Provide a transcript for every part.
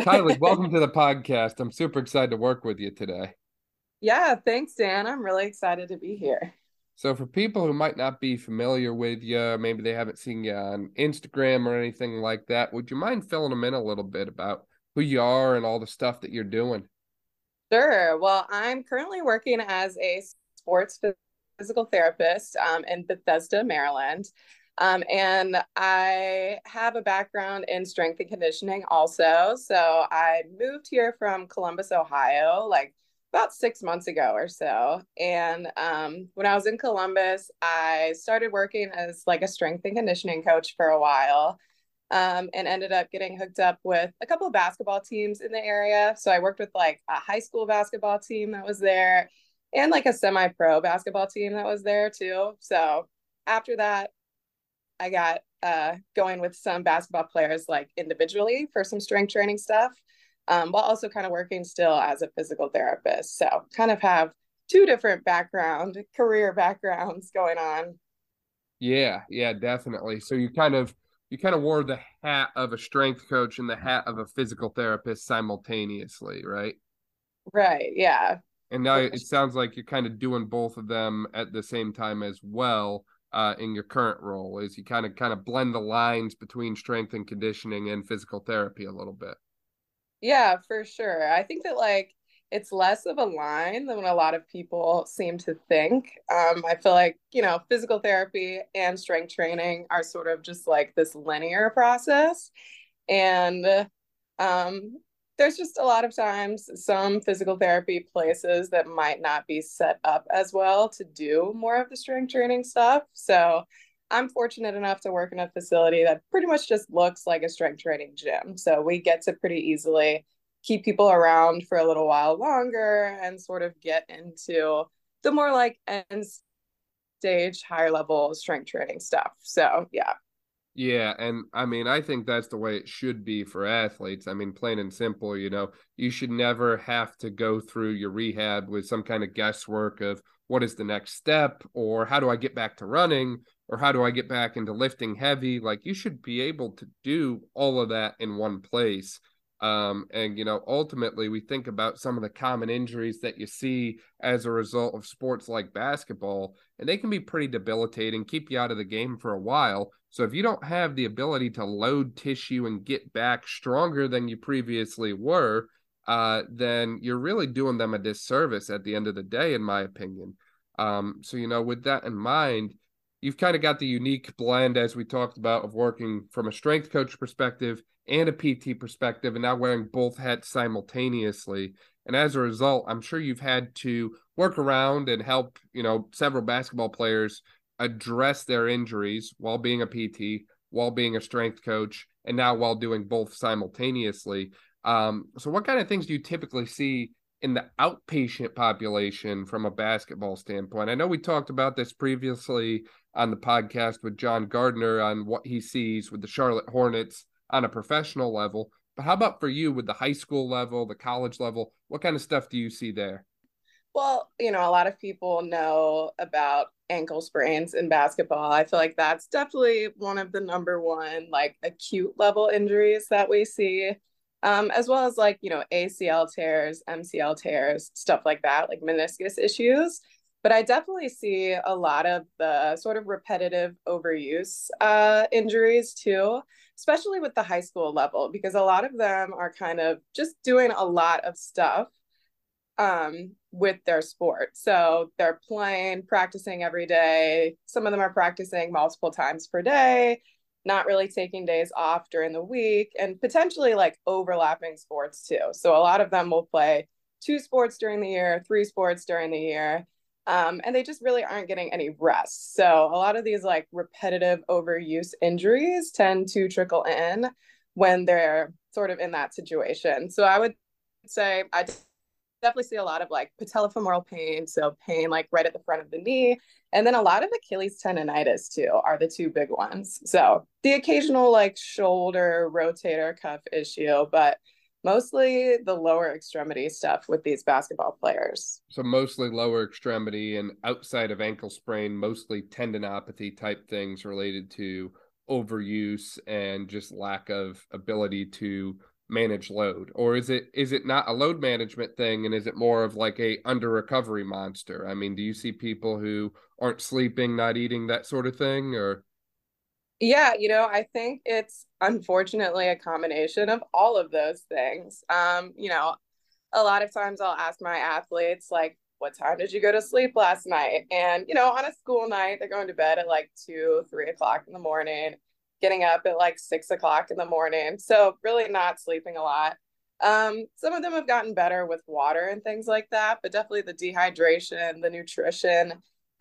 Kylie, welcome to the podcast. I'm super excited to work with you today. Yeah, thanks, Dan. I'm really excited to be here. So, for people who might not be familiar with you, maybe they haven't seen you on Instagram or anything like that, would you mind filling them in a little bit about who you are and all the stuff that you're doing? Sure. Well, I'm currently working as a sports physical therapist um, in Bethesda, Maryland. Um, and I have a background in strength and conditioning also. So I moved here from Columbus, Ohio, like about six months ago or so. And um, when I was in Columbus, I started working as like a strength and conditioning coach for a while. Um, and ended up getting hooked up with a couple of basketball teams in the area. So I worked with like a high school basketball team that was there and like a semi pro basketball team that was there too. So after that, I got uh, going with some basketball players like individually for some strength training stuff um, while also kind of working still as a physical therapist. So kind of have two different background career backgrounds going on. Yeah, yeah, definitely. So you kind of you kind of wore the hat of a strength coach and the hat of a physical therapist simultaneously, right? Right. Yeah. And now it sounds like you're kind of doing both of them at the same time as well. Uh, in your current role, is you kind of kind of blend the lines between strength and conditioning and physical therapy a little bit. Yeah, for sure. I think that like it's less of a line than what a lot of people seem to think. Um, I feel like, you know, physical therapy and strength training are sort of just like this linear process. And um, there's just a lot of times some physical therapy places that might not be set up as well to do more of the strength training stuff. So I'm fortunate enough to work in a facility that pretty much just looks like a strength training gym. So we get to pretty easily keep people around for a little while longer and sort of get into the more like end stage, higher level strength training stuff. So, yeah. Yeah, and I mean, I think that's the way it should be for athletes. I mean, plain and simple, you know, you should never have to go through your rehab with some kind of guesswork of what is the next step or how do I get back to running or how do I get back into lifting heavy? Like you should be able to do all of that in one place. Um, and you know, ultimately, we think about some of the common injuries that you see as a result of sports like basketball, and they can be pretty debilitating, keep you out of the game for a while. So if you don't have the ability to load tissue and get back stronger than you previously were, uh, then you're really doing them a disservice at the end of the day, in my opinion. Um, so you know, with that in mind, you've kind of got the unique blend, as we talked about, of working from a strength coach perspective and a PT perspective, and now wearing both hats simultaneously. And as a result, I'm sure you've had to work around and help, you know, several basketball players address their injuries while being a PT, while being a strength coach, and now while doing both simultaneously. Um, so, what kind of things do you typically see in the outpatient population from a basketball standpoint? I know we talked about this previously on the podcast with John Gardner on what he sees with the Charlotte Hornets on a professional level. But how about for you with the high school level, the college level? What kind of stuff do you see there? Well, you know, a lot of people know about ankle sprains in basketball. I feel like that's definitely one of the number one, like acute level injuries that we see, um, as well as like, you know, ACL tears, MCL tears, stuff like that, like meniscus issues but I definitely see a lot of the sort of repetitive overuse uh, injuries too, especially with the high school level, because a lot of them are kind of just doing a lot of stuff um, with their sport. So they're playing, practicing every day. Some of them are practicing multiple times per day, not really taking days off during the week, and potentially like overlapping sports too. So a lot of them will play two sports during the year, three sports during the year um, and they just really aren't getting any rest. So a lot of these like repetitive overuse injuries tend to trickle in when they're sort of in that situation. So I would say I definitely see a lot of like patellofemoral pain, so pain like right at the front of the knee, and then a lot of Achilles tendonitis too are the two big ones. So the occasional like shoulder rotator cuff issue, but mostly the lower extremity stuff with these basketball players. So mostly lower extremity and outside of ankle sprain, mostly tendinopathy type things related to overuse and just lack of ability to manage load. Or is it is it not a load management thing and is it more of like a under recovery monster? I mean do you see people who aren't sleeping not eating that sort of thing or yeah you know i think it's unfortunately a combination of all of those things um you know a lot of times i'll ask my athletes like what time did you go to sleep last night and you know on a school night they're going to bed at like two three o'clock in the morning getting up at like six o'clock in the morning. So really not sleeping a lot. Um, some of them have gotten better with water and things like that, but definitely the dehydration, the nutrition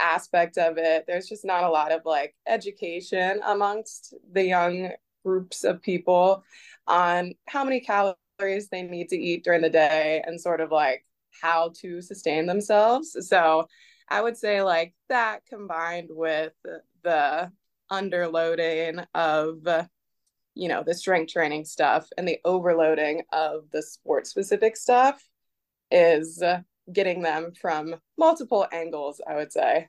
aspect of it, there's just not a lot of like education amongst the young groups of people on how many calories they need to eat during the day and sort of like how to sustain themselves. So I would say like that combined with the underloading of you know the strength training stuff and the overloading of the sport specific stuff is getting them from multiple angles i would say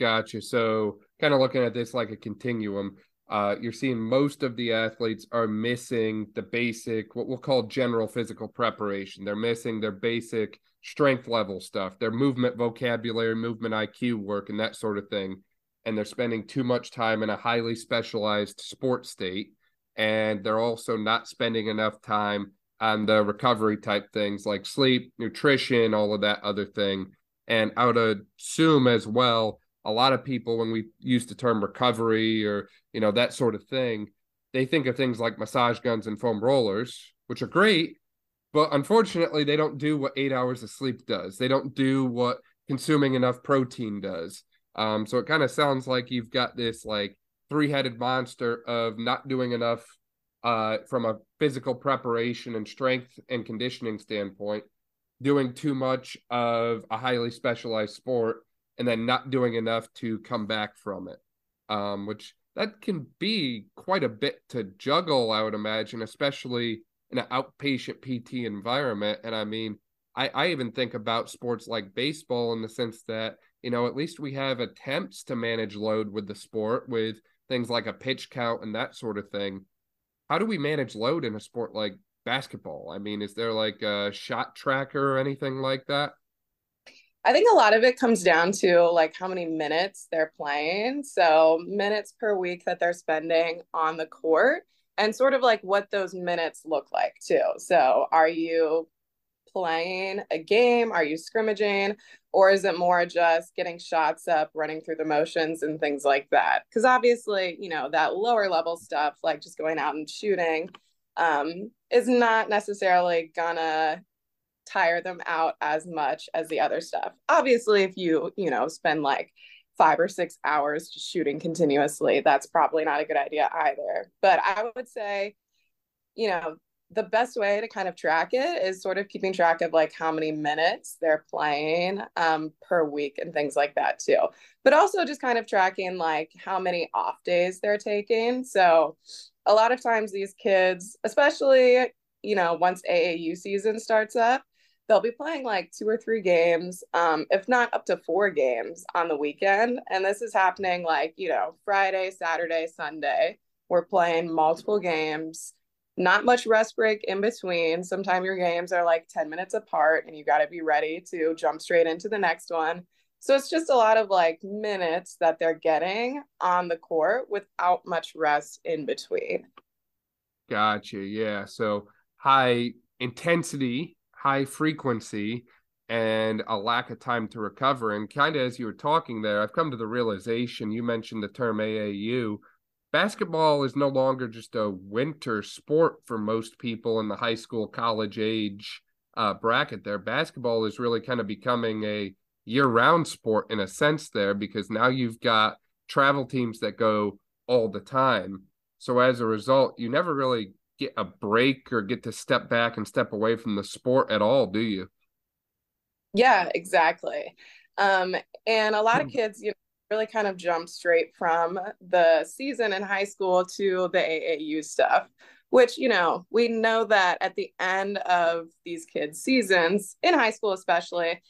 gotcha. So kind of looking at this like a continuum uh, you're seeing most of the athletes are missing the basic what we'll call general physical preparation. They're missing their basic strength level stuff their movement vocabulary movement iq work and that sort of thing. And they're spending too much time in a highly specialized sports state and they're also not spending enough time on the recovery type things like sleep nutrition all of that other thing. And i would assume as well a lot of people when we use the term recovery or you know that sort of thing they think of things like massage guns and foam rollers which are great but unfortunately they don't do what eight hours of sleep does. They don't do what consuming enough protein does. Um, so it kind of sounds like you've got this like three-headed monster of not doing enough uh, from a physical preparation and strength and conditioning standpoint, doing too much of a highly specialized sport, and then not doing enough to come back from it. Um, which that can be quite a bit to juggle, I would imagine, especially in an outpatient PT environment. And I mean, I, I even think about sports like baseball in the sense that you know, at least we have attempts to manage load with the sport with things like a pitch count and that sort of thing. How do we manage load in a sport like basketball? I mean, is there like a shot tracker or anything like that? I think a lot of it comes down to like how many minutes they're playing. So, minutes per week that they're spending on the court and sort of like what those minutes look like too. So, are you playing a game? Are you scrimmaging? Or is it more just getting shots up, running through the motions, and things like that? Because obviously, you know, that lower level stuff, like just going out and shooting, um, is not necessarily gonna tire them out as much as the other stuff. Obviously, if you, you know, spend like five or six hours just shooting continuously, that's probably not a good idea either. But I would say, you know, the best way to kind of track it is sort of keeping track of like how many minutes they're playing um, per week and things like that too. But also just kind of tracking like how many off days they're taking. So a lot of times these kids, especially, you know, once AAU season starts up, they'll be playing like two or three games, um, if not up to four games on the weekend. And this is happening like, you know, Friday, Saturday, Sunday. We're playing multiple games not much rest break in between. Sometimes your games are like 10 minutes apart and you got to be ready to jump straight into the next one. So it's just a lot of like minutes that they're getting on the court without much rest in between. Gotcha. Yeah. So high intensity, high frequency, and a lack of time to recover. And kind of as you were talking there, I've come to the realization you mentioned the term AAU basketball is no longer just a winter sport for most people in the high school college age uh, bracket there basketball is really kind of becoming a year-round sport in a sense there because now you've got travel teams that go all the time so as a result you never really get a break or get to step back and step away from the sport at all do you yeah exactly um, and a lot of hmm. kids you know really kind of jump straight from the season in high school to the AAU stuff, which, you know, we know that at the end of these kids' seasons, in high school especially,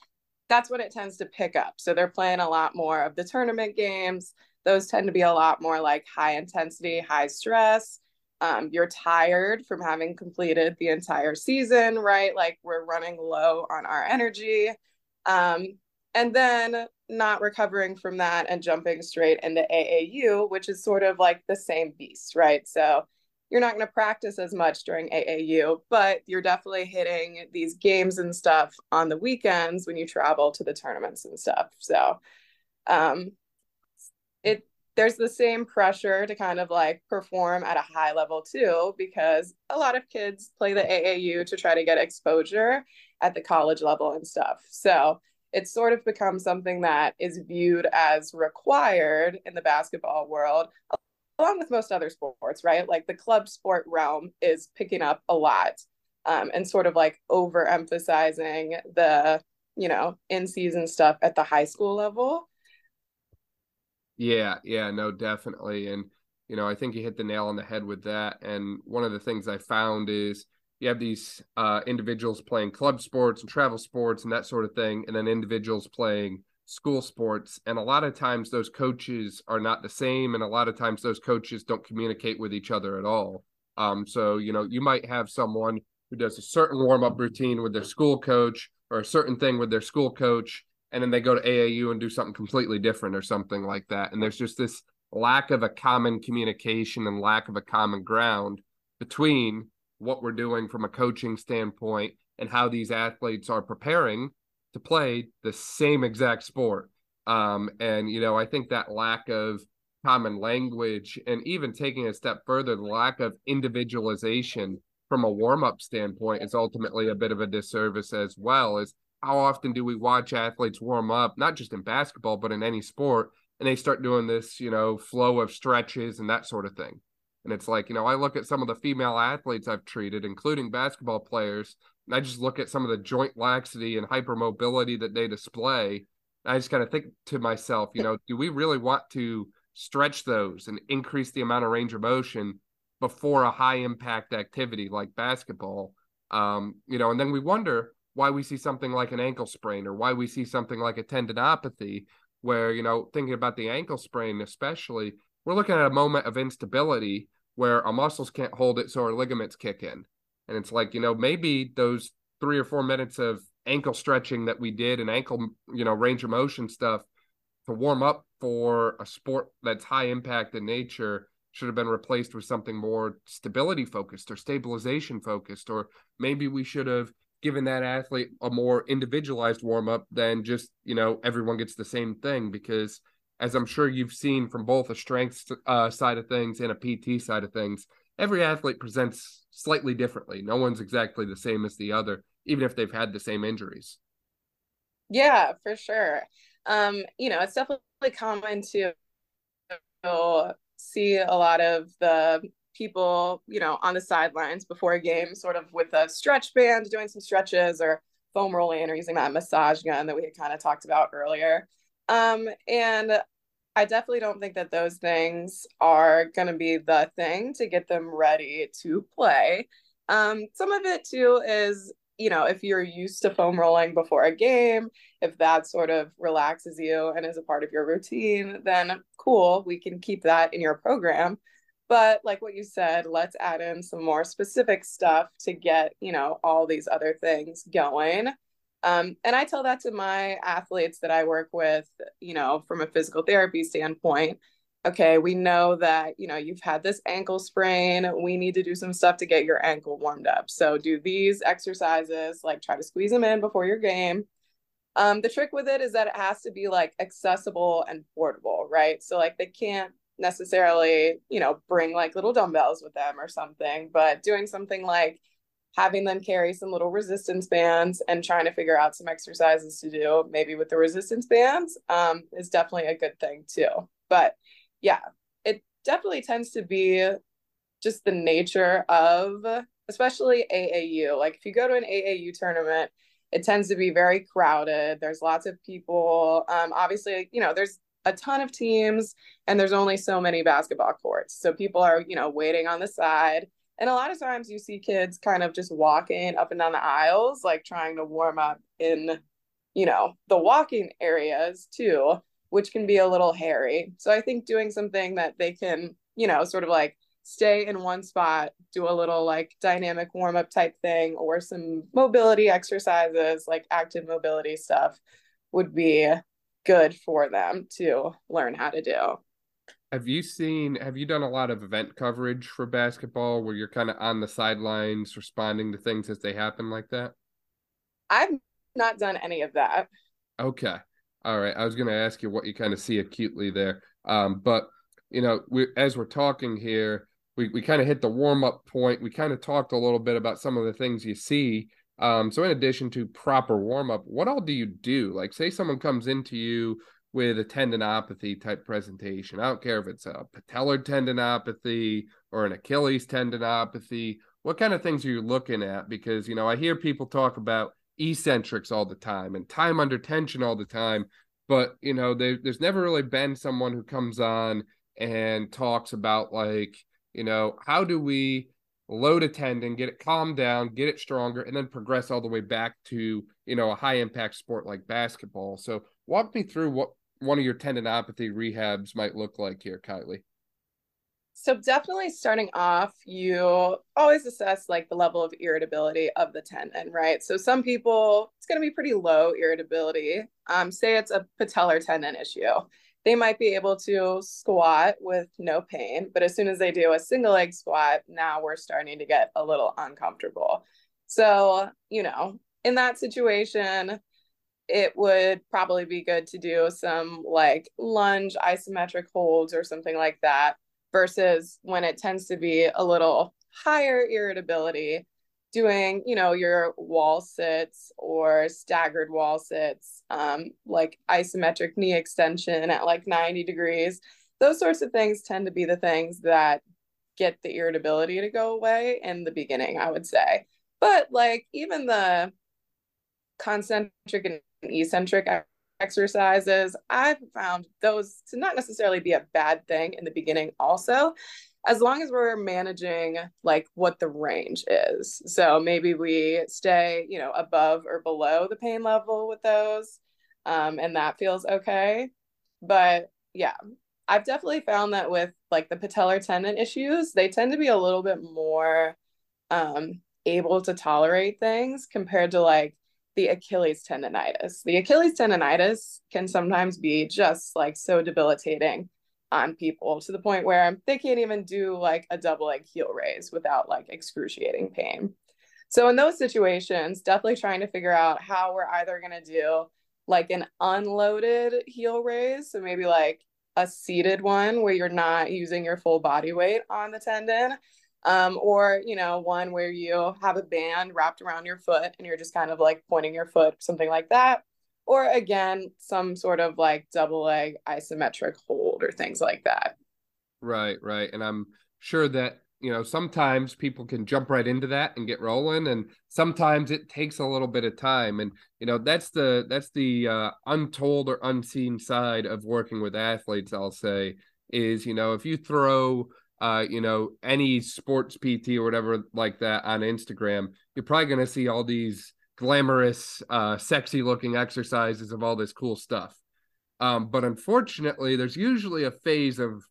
that's when it tends to pick up. So they're playing a lot more of the tournament games. Those tend to be a lot more like high intensity, high stress. Um, you're tired from having completed the entire season, right? Like we're running low on our energy. Um, and then not recovering from that and jumping straight into AAU, which is sort of like the same beast, right? So you're not going to practice as much during AAU, but you're definitely hitting these games and stuff on the weekends when you travel to the tournaments and stuff. So um, there's the same pressure to kind of like perform at a high level too, because a lot of kids play the AAU to try to get exposure at the college level and stuff. So it's sort of become something that is viewed as required in the basketball world along with most other sports right like the club sport realm is picking up a lot um, and sort of like overemphasizing the you know in season stuff at the high school level yeah yeah no definitely and you know i think you hit the nail on the head with that and one of the things i found is you have these uh, individuals playing club sports and travel sports and that sort of thing, and then individuals playing school sports. And a lot of times those coaches are not the same, and a lot of times those coaches don't communicate with each other at all. Um, so you know, you might have someone who does a certain warm up routine with their school coach or a certain thing with their school coach, and then they go to AAU and do something completely different or something like that. And there's just this lack of a common communication and lack of a common ground between what we're doing from a coaching standpoint and how these athletes are preparing to play the same exact sport. Um, and, you know, I think that lack of common language and even taking a step further, the lack of individualization from a warm up standpoint is ultimately a bit of a disservice as well. Is how often do we watch athletes warm up, not just in basketball, but in any sport, and they start doing this, you know, flow of stretches and that sort of thing. And it's like, you know, I look at some of the female athletes I've treated, including basketball players, and I just look at some of the joint laxity and hypermobility that they display. I just kind of think to myself, you know, do we really want to stretch those and increase the amount of range of motion before a high impact activity like basketball? Um, you know, and then we wonder why we see something like an ankle sprain or why we see something like a tendinopathy, where, you know, thinking about the ankle sprain, especially, we're looking at a moment of instability where our muscles can't hold it, so our ligaments kick in. And it's like, you know, maybe those three or four minutes of ankle stretching that we did and ankle, you know, range of motion stuff to warm up for a sport that's high impact in nature should have been replaced with something more stability focused or stabilization focused. Or maybe we should have given that athlete a more individualized warm up than just, you know, everyone gets the same thing because as I'm sure you've seen from both a strength uh, side of things and a PT side of things, every athlete presents slightly differently. No one's exactly the same as the other, even if they've had the same injuries. Yeah, for sure. Um, you know, it's definitely common to see a lot of the people, you know, on the sidelines before a game, sort of with a stretch band, doing some stretches or foam rolling or using that massage gun that we had kind of talked about earlier. Um, and I definitely don't think that those things are going to be the thing to get them ready to play. Um, some of it too is, you know, if you're used to foam rolling before a game, if that sort of relaxes you and is a part of your routine, then cool, we can keep that in your program. But like what you said, let's add in some more specific stuff to get, you know, all these other things going. Um, and I tell that to my athletes that I work with, you know, from a physical therapy standpoint. Okay, we know that, you know, you've had this ankle sprain. We need to do some stuff to get your ankle warmed up. So do these exercises, like try to squeeze them in before your game. Um, the trick with it is that it has to be like accessible and portable, right? So like they can't necessarily, you know, bring like little dumbbells with them or something, but doing something like having them carry some little resistance bands and trying to figure out some exercises to do maybe with the resistance bands um, is definitely a good thing too. But yeah it definitely tends to be just the nature of especially aau like if you go to an aau tournament it tends to be very crowded. There's lots of people. Um, obviously you know there's a ton of teams and there's only so many basketball courts so people are you know waiting on the side and a lot of times you see kids kind of just walking up and down the aisles, like trying to warm up in, you know, the walking areas too, which can be a little hairy. So I think doing something that they can, you know, sort of like stay in one spot, do a little like dynamic warm up type thing or some mobility exercises, like active mobility stuff would be good for them to learn how to do. Have you seen, have you done a lot of event coverage for basketball where you're kind of on the sidelines responding to things as they happen like that? I've not done any of that. Okay. All right. I was going to ask you what you kind of see acutely there. Um, but, you know, we, as we're talking here, we, we kind of hit the warm up point. We kind of talked a little bit about some of the things you see. Um, so, in addition to proper warm up, what all do you do? Like, say someone comes into you with a tendinopathy type presentation. I don't care if it's a patellar tendinopathy or an Achilles tendinopathy. What kind of things are you looking at? Because, you know, I hear people talk about eccentrics all the time and time under tension all the time. But, you know, there, there's never really been someone who comes on and talks about, like, you know, how do we load a tendon, get it calmed down, get it stronger, and then progress all the way back to, you know, a high impact sport like basketball. So walk me through what one of your tendinopathy rehabs might look like here, Kylie? So definitely starting off, you always assess like the level of irritability of the tendon, right? So some people, it's going to be pretty low irritability. Um, say it's a patellar tendon issue. They might be able to squat with no pain, but as soon as they do a single leg squat, now we're starting to get a little uncomfortable. So, you know, in that situation, it would probably be good to do some like lunge isometric holds or something like that versus when it tends to be a little higher irritability doing you know your wall sits or staggered wall sits um, like isometric knee extension at like 90 degrees. Those sorts of things tend to be the things that get the irritability to go away in the beginning i would say. But like even the concentric and eccentric exercises, I've found those to not necessarily be a bad thing in the beginning, also, as long as we're managing like what the range is. So maybe we stay, you know, above or below the pain level with those, um, and that feels okay. But yeah, I've definitely found that with like the patellar tendon issues, they tend to be a little bit more um, able to tolerate things compared to like the Achilles tendonitis. The Achilles tendonitis can sometimes be just like so debilitating on people to the point where they can't even do like a double leg heel raise without like excruciating pain. So in those situations, definitely trying to figure out how we're either going to do like an unloaded heel raise, so maybe like a seated one where you're not using your full body weight on the tendon um, or you know one where you have a band wrapped around your foot and you're just kind of like pointing your foot something like that or again some sort of like double leg isometric hold or things like that. Right right. And i'm sure that you know sometimes people can jump right into that and get rolling and sometimes it takes a little bit of time. And you know that's the that's the uh, untold or unseen side of working with athletes i'll say is you know if you throw uh, you know, any sports PT or whatever like that on Instagram, you're probably going to see all these glamorous, uh, sexy looking exercises of all this cool stuff. Um, but unfortunately, there's usually a phase of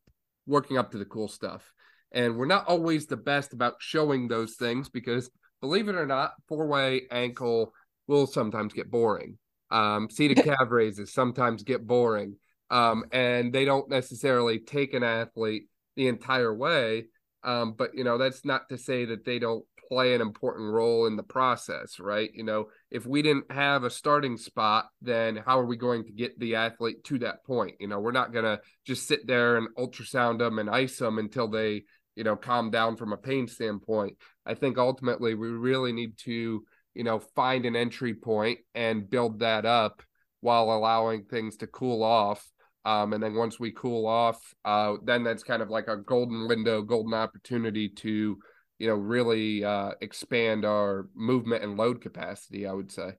working up to the cool stuff. And we're not always the best about showing those things because, believe it or not, four way ankle will sometimes get boring. Um, seated calf raises sometimes get boring. Um, and they don't necessarily take an athlete the entire way. Um, but you know, that's not to say that they don't play an important role in the process, right? You know, if we didn't have a starting spot, then how are we going to get the athlete to that point? You know, we're not gonna just sit there and ultrasound them and ice them until they, you know, calm down from a pain standpoint. I think ultimately we really need to, you know, find an entry point and build that up while allowing things to cool off um, and then once we cool off, uh, then that's kind of like a golden window, golden opportunity to, you know, really uh, expand our movement and load capacity. I would say.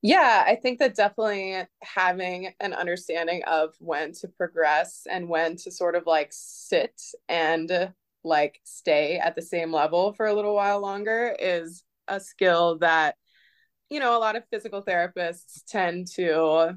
Yeah, I think that definitely having an understanding of when to progress and when to sort of like sit and like stay at the same level for a little while longer is a skill that you know a lot of physical therapists tend to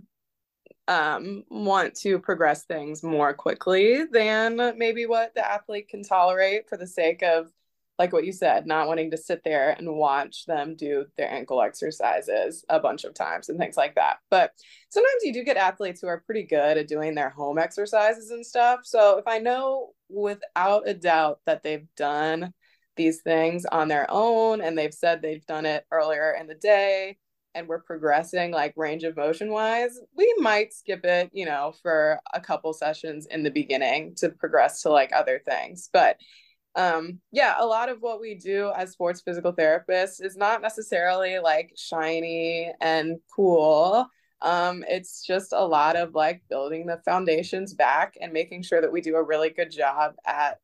um, want to progress things more quickly than maybe what the athlete can tolerate for the sake of like what you said, not wanting to sit there and watch them do their ankle exercises a bunch of times and things like that. But sometimes you do get athletes who are pretty good at doing their home exercises and stuff. So if I know without a doubt that they've done these things on their own and they've said they've done it earlier in the day and we're progressing like range of motion wise, we might skip it, you know, for a couple sessions in the beginning to progress to like other things. But um yeah a lot of what we do as sports physical therapists is not necessarily like shiny and cool. Um it's just a lot of like building the foundations back and making sure that we do a really good job at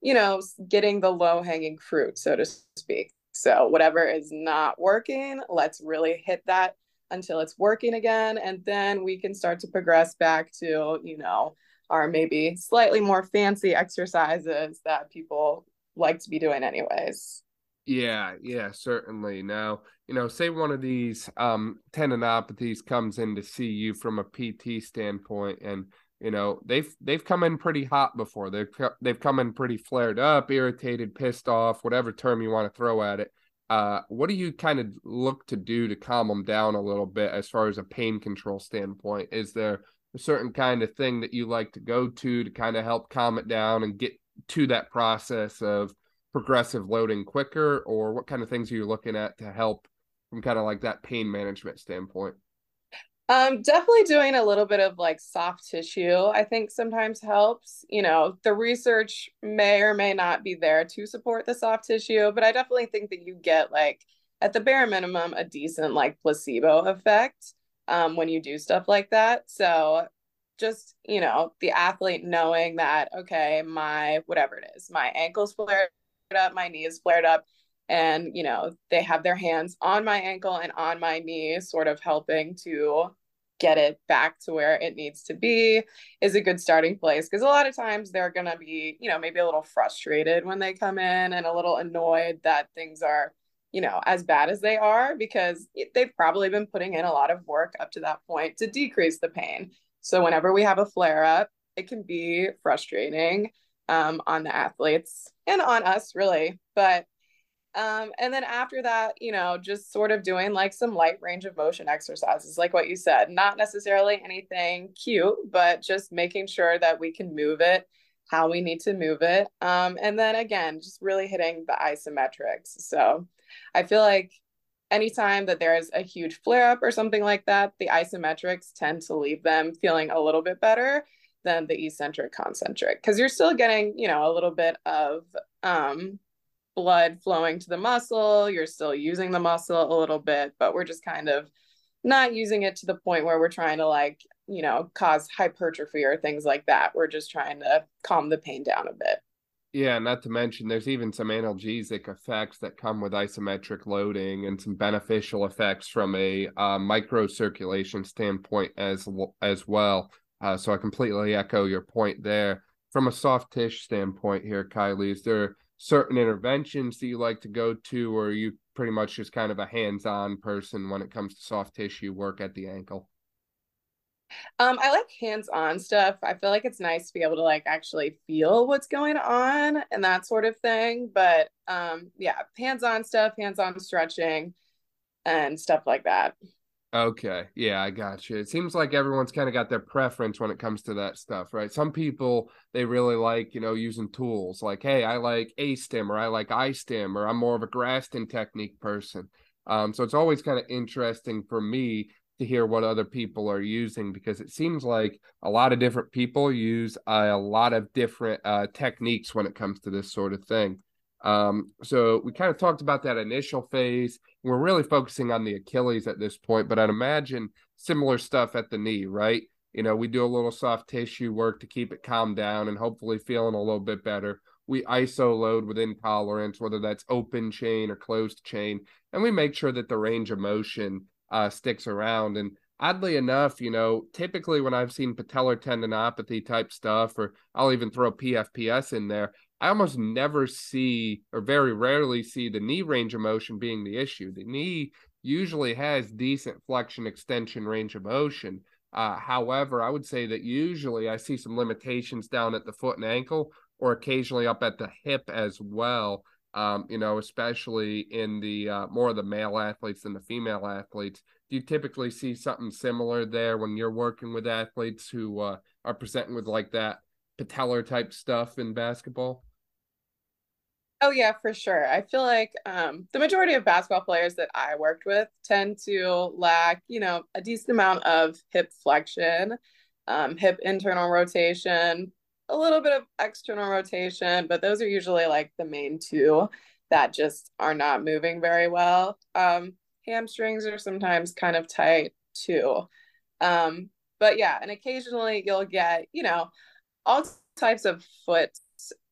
you know getting the low hanging fruit so to speak. So whatever is not working let's really hit that until it's working again and then we can start to progress back to you know are maybe slightly more fancy exercises that people like to be doing anyways. Yeah, yeah, certainly. Now, you know, say one of these um tendinopathies comes in to see you from a PT standpoint and you know, they've they've come in pretty hot before. They've they've come in pretty flared up, irritated, pissed off, whatever term you want to throw at it. Uh, what do you kind of look to do to calm them down a little bit as far as a pain control standpoint? Is there a certain kind of thing that you like to go to to kind of help calm it down and get to that process of progressive loading quicker? Or what kind of things are you looking at to help from kind of like that pain management standpoint? Um definitely doing a little bit of like soft tissue i think sometimes helps. You know the research may or may not be there to support the soft tissue but i definitely think that you get like at the bare minimum a decent like placebo effect um, when you do stuff like that. So just, you know, the athlete knowing that, okay, my whatever it is, my ankle's flared up, my knee is flared up. And, you know, they have their hands on my ankle and on my knee, sort of helping to get it back to where it needs to be is a good starting place. Because a lot of times they're going to be, you know, maybe a little frustrated when they come in and a little annoyed that things are you know, as bad as they are because they've probably been putting in a lot of work up to that point to decrease the pain. So whenever we have a flare up, it can be frustrating um, on the athletes and on us, really. But um, and then after that, you know, just sort of doing like some light range of motion exercises, like what you said, not necessarily anything cute, but just making sure that we can move it how we need to move it. Um, and then again, just really hitting the isometrics. So I feel like anytime that there's a huge flare up or something like that, the isometrics tend to leave them feeling a little bit better than the eccentric concentric because you're still getting, you know, a little bit of um, blood flowing to the muscle. You're still using the muscle a little bit, but we're just kind of not using it to the point where we're trying to like, you know, cause hypertrophy or things like that. We're just trying to calm the pain down a bit. Yeah, not to mention there's even some analgesic effects that come with isometric loading and some beneficial effects from a uh, microcirculation standpoint as as well. Uh, so I completely echo your point there. From a soft tissue standpoint here, Kylie, is there certain interventions that you like to go to, or are you pretty much just kind of a hands-on person when it comes to soft tissue work at the ankle? Um, I like hands-on stuff. I feel like it's nice to be able to like actually feel what's going on and that sort of thing. But um, yeah, hands-on stuff, hands-on stretching, and stuff like that. Okay. Yeah, I got you. It seems like everyone's kind of got their preference when it comes to that stuff, right? Some people they really like, you know, using tools like, hey, I like A stim or I like I stim or I'm more of a Graston technique person. Um, so it's always kind of interesting for me to hear what other people are using because it seems like a lot of different people use a lot of different uh, techniques when it comes to this sort of thing. Um, so we kind of talked about that initial phase. We're really focusing on the Achilles at this point, but I'd imagine similar stuff at the knee, right? You know, we do a little soft tissue work to keep it calmed down and hopefully feeling a little bit better. We ISO load within tolerance, whether that's open chain or closed chain, and we make sure that the range of motion uh, sticks around. And oddly enough, you know, typically when I've seen patellar tendinopathy type stuff, or I'll even throw PFPS in there, I almost never see or very rarely see the knee range of motion being the issue. The knee usually has decent flexion extension range of motion. Uh, however, I would say that usually I see some limitations down at the foot and ankle, or occasionally up at the hip as well. Um, you know, especially in the uh, more of the male athletes than the female athletes. Do you typically see something similar there when you're working with athletes who uh, are presenting with like that patellar type stuff in basketball? Oh yeah, for sure. I feel like um, the majority of basketball players that I worked with tend to lack, you know, a decent amount of hip flexion, um, hip internal rotation, a little bit of external rotation, but those are usually like the main two that just are not moving very well. Um, hamstrings are sometimes kind of tight too. Um, but yeah, and occasionally you'll get, you know, all types of foot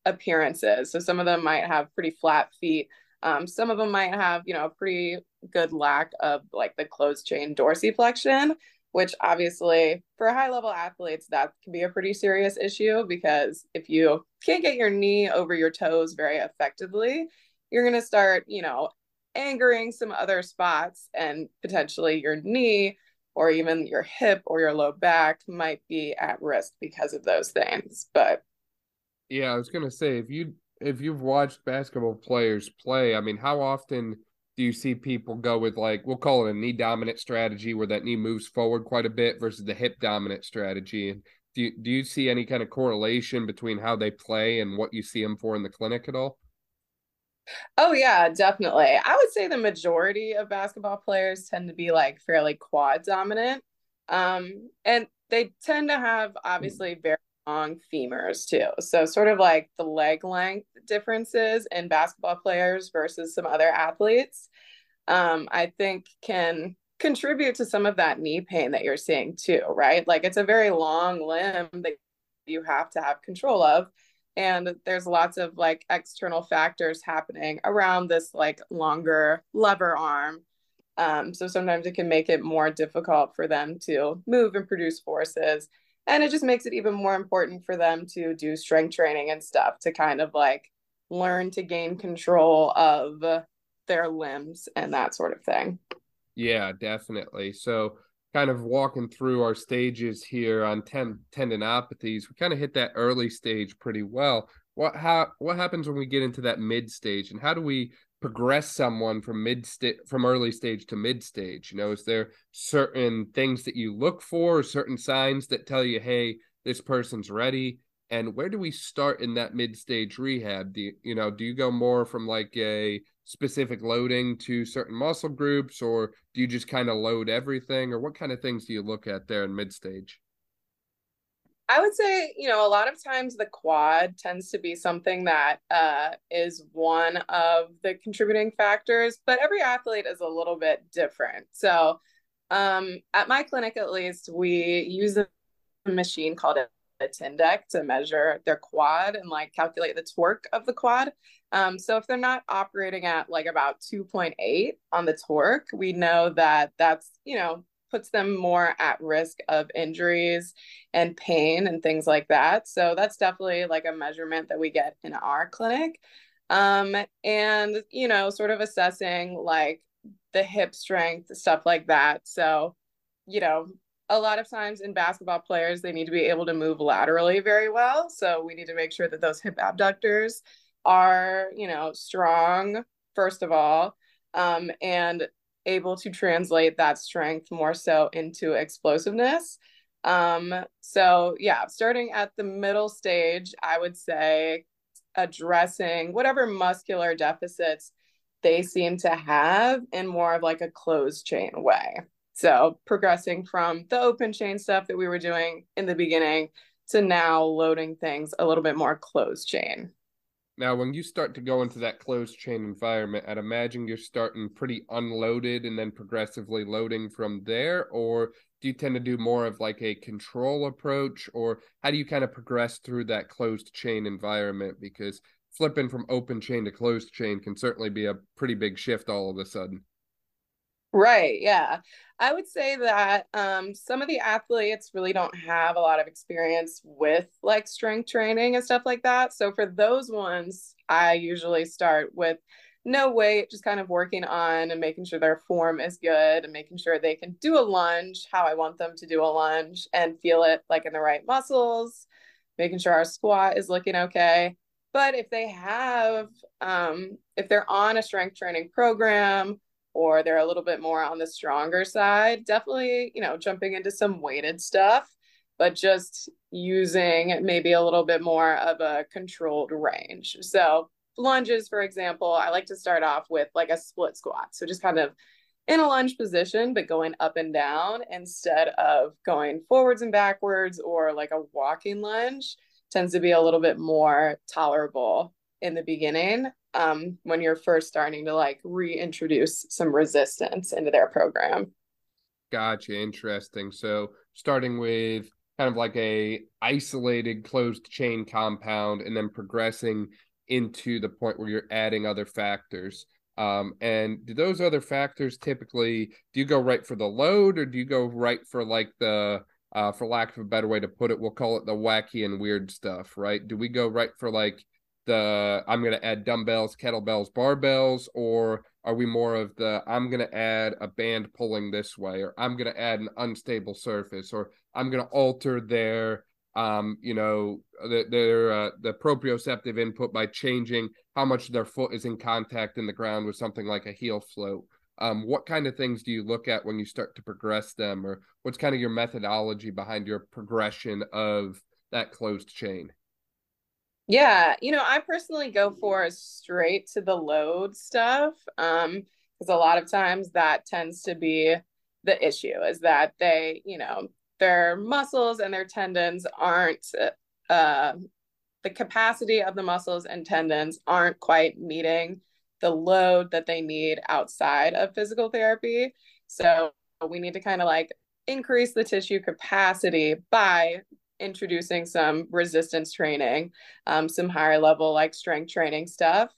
appearances. So some of them might have pretty flat feet. Um, some of them might have, you know, a pretty good lack of like the closed chain dorsiflexion, which obviously for high level athletes, that can be a pretty serious issue because if you can't get your knee over your toes very effectively, you're going to start, you know, angering some other spots and potentially your knee or even your hip or your low back might be at risk because of those things. But yeah, I was gonna say if you if you've watched basketball players play, I mean, how often do you see people go with like we'll call it a knee dominant strategy where that knee moves forward quite a bit versus the hip dominant strategy? And do you, do you see any kind of correlation between how they play and what you see them for in the clinic at all? Oh yeah, definitely. I would say the majority of basketball players tend to be like fairly quad dominant. Um, and they tend to have obviously very long femurs too. So sort of like the leg length differences in basketball players versus some other athletes, um, I think can contribute to some of that knee pain that you're seeing too, right? Like it's a very long limb that you have to have control of. And there's lots of like external factors happening around this like longer lever arm. Um, so sometimes it can make it more difficult for them to move and produce forces and it just makes it even more important for them to do strength training and stuff to kind of like learn to gain control of their limbs and that sort of thing. Yeah definitely. So kind of walking through our stages here on ten- tendinopathies we kind of hit that early stage pretty well. What how what happens when we get into that mid stage and how do we progress someone from mid stage from early stage to mid stage you know? Is there certain things that you look for certain signs that tell you hey this person's ready? And where do we start in that mid stage rehab? Do you, you know do you go more from like a specific loading to certain muscle groups or do you just kind of load everything? Or what kind of things do you look at there in mid stage I would say, you know, a lot of times the quad tends to be something that uh, is one of the contributing factors, but every athlete is a little bit different. So, um, at my clinic, at least, we use a machine called a, Tindeq to measure their quad and like calculate the torque of the quad. Um, so, if they're not operating at like about 2.8 on the torque, we know that that's, you know, puts them more at risk of injuries and pain and things like that. So that's definitely like a measurement that we get in our clinic. Um, and, you know, sort of assessing like the hip strength, stuff like that. So, you know, a lot of times in basketball players, they need to be able to move laterally very well. So we need to make sure that those hip abductors are, you know, strong, first of all. Um, and able to translate that strength more so into explosiveness. Um, so yeah, starting at the middle stage, I would say addressing whatever muscular deficits they seem to have in more of like a closed chain way. So progressing from the open chain stuff that we were doing in the beginning to now loading things a little bit more closed chain. Now, when you start to go into that closed chain environment, I'd imagine you're starting pretty unloaded and then progressively loading from there. Or do you tend to do more of like a control approach? Or how do you kind of progress through that closed chain environment? Because flipping from open chain to closed chain can certainly be a pretty big shift all of a sudden. Right. Yeah. I would say that um, some of the athletes really don't have a lot of experience with like strength training and stuff like that. So for those ones, I usually start with no weight, just kind of working on and making sure their form is good and making sure they can do a lunge how I want them to do a lunge and feel it like in the right muscles, making sure our squat is looking okay. But if they have, um, if they're on a strength training program or they're a little bit more on the stronger side, definitely, you know, jumping into some weighted stuff, but just using maybe a little bit more of a controlled range. So lunges, for example, I like to start off with like a split squat. So just kind of in a lunge position, but going up and down instead of going forwards and backwards or like a walking lunge tends to be a little bit more tolerable in the beginning um, when you're first starting to like reintroduce some resistance into their program. Gotcha. Interesting. So starting with kind of like a isolated closed chain compound and then progressing into the point where you're adding other factors. Um, and do those other factors typically do you go right for the load or do you go right for like the uh, for lack of a better way to put it, we'll call it the wacky and weird stuff, right? Do we go right for like the I'm going to add dumbbells, kettlebells, barbells, or are we more of the I'm going to add a band pulling this way, or I'm going to add an unstable surface, or I'm going to alter their um, you know, the, their uh, the proprioceptive input by changing how much their foot is in contact in the ground with something like a heel float. Um, what kind of things do you look at when you start to progress them, or what's kind of your methodology behind your progression of that closed chain? Yeah, you know, I personally go for straight to the load stuff. Um, because a lot of times that tends to be the issue is that they, you know, their muscles and their tendons aren't uh, the capacity of the muscles and tendons aren't quite meeting the load that they need outside of physical therapy. So we need to kind of like increase the tissue capacity by introducing some resistance training, um, some higher level like strength training stuff.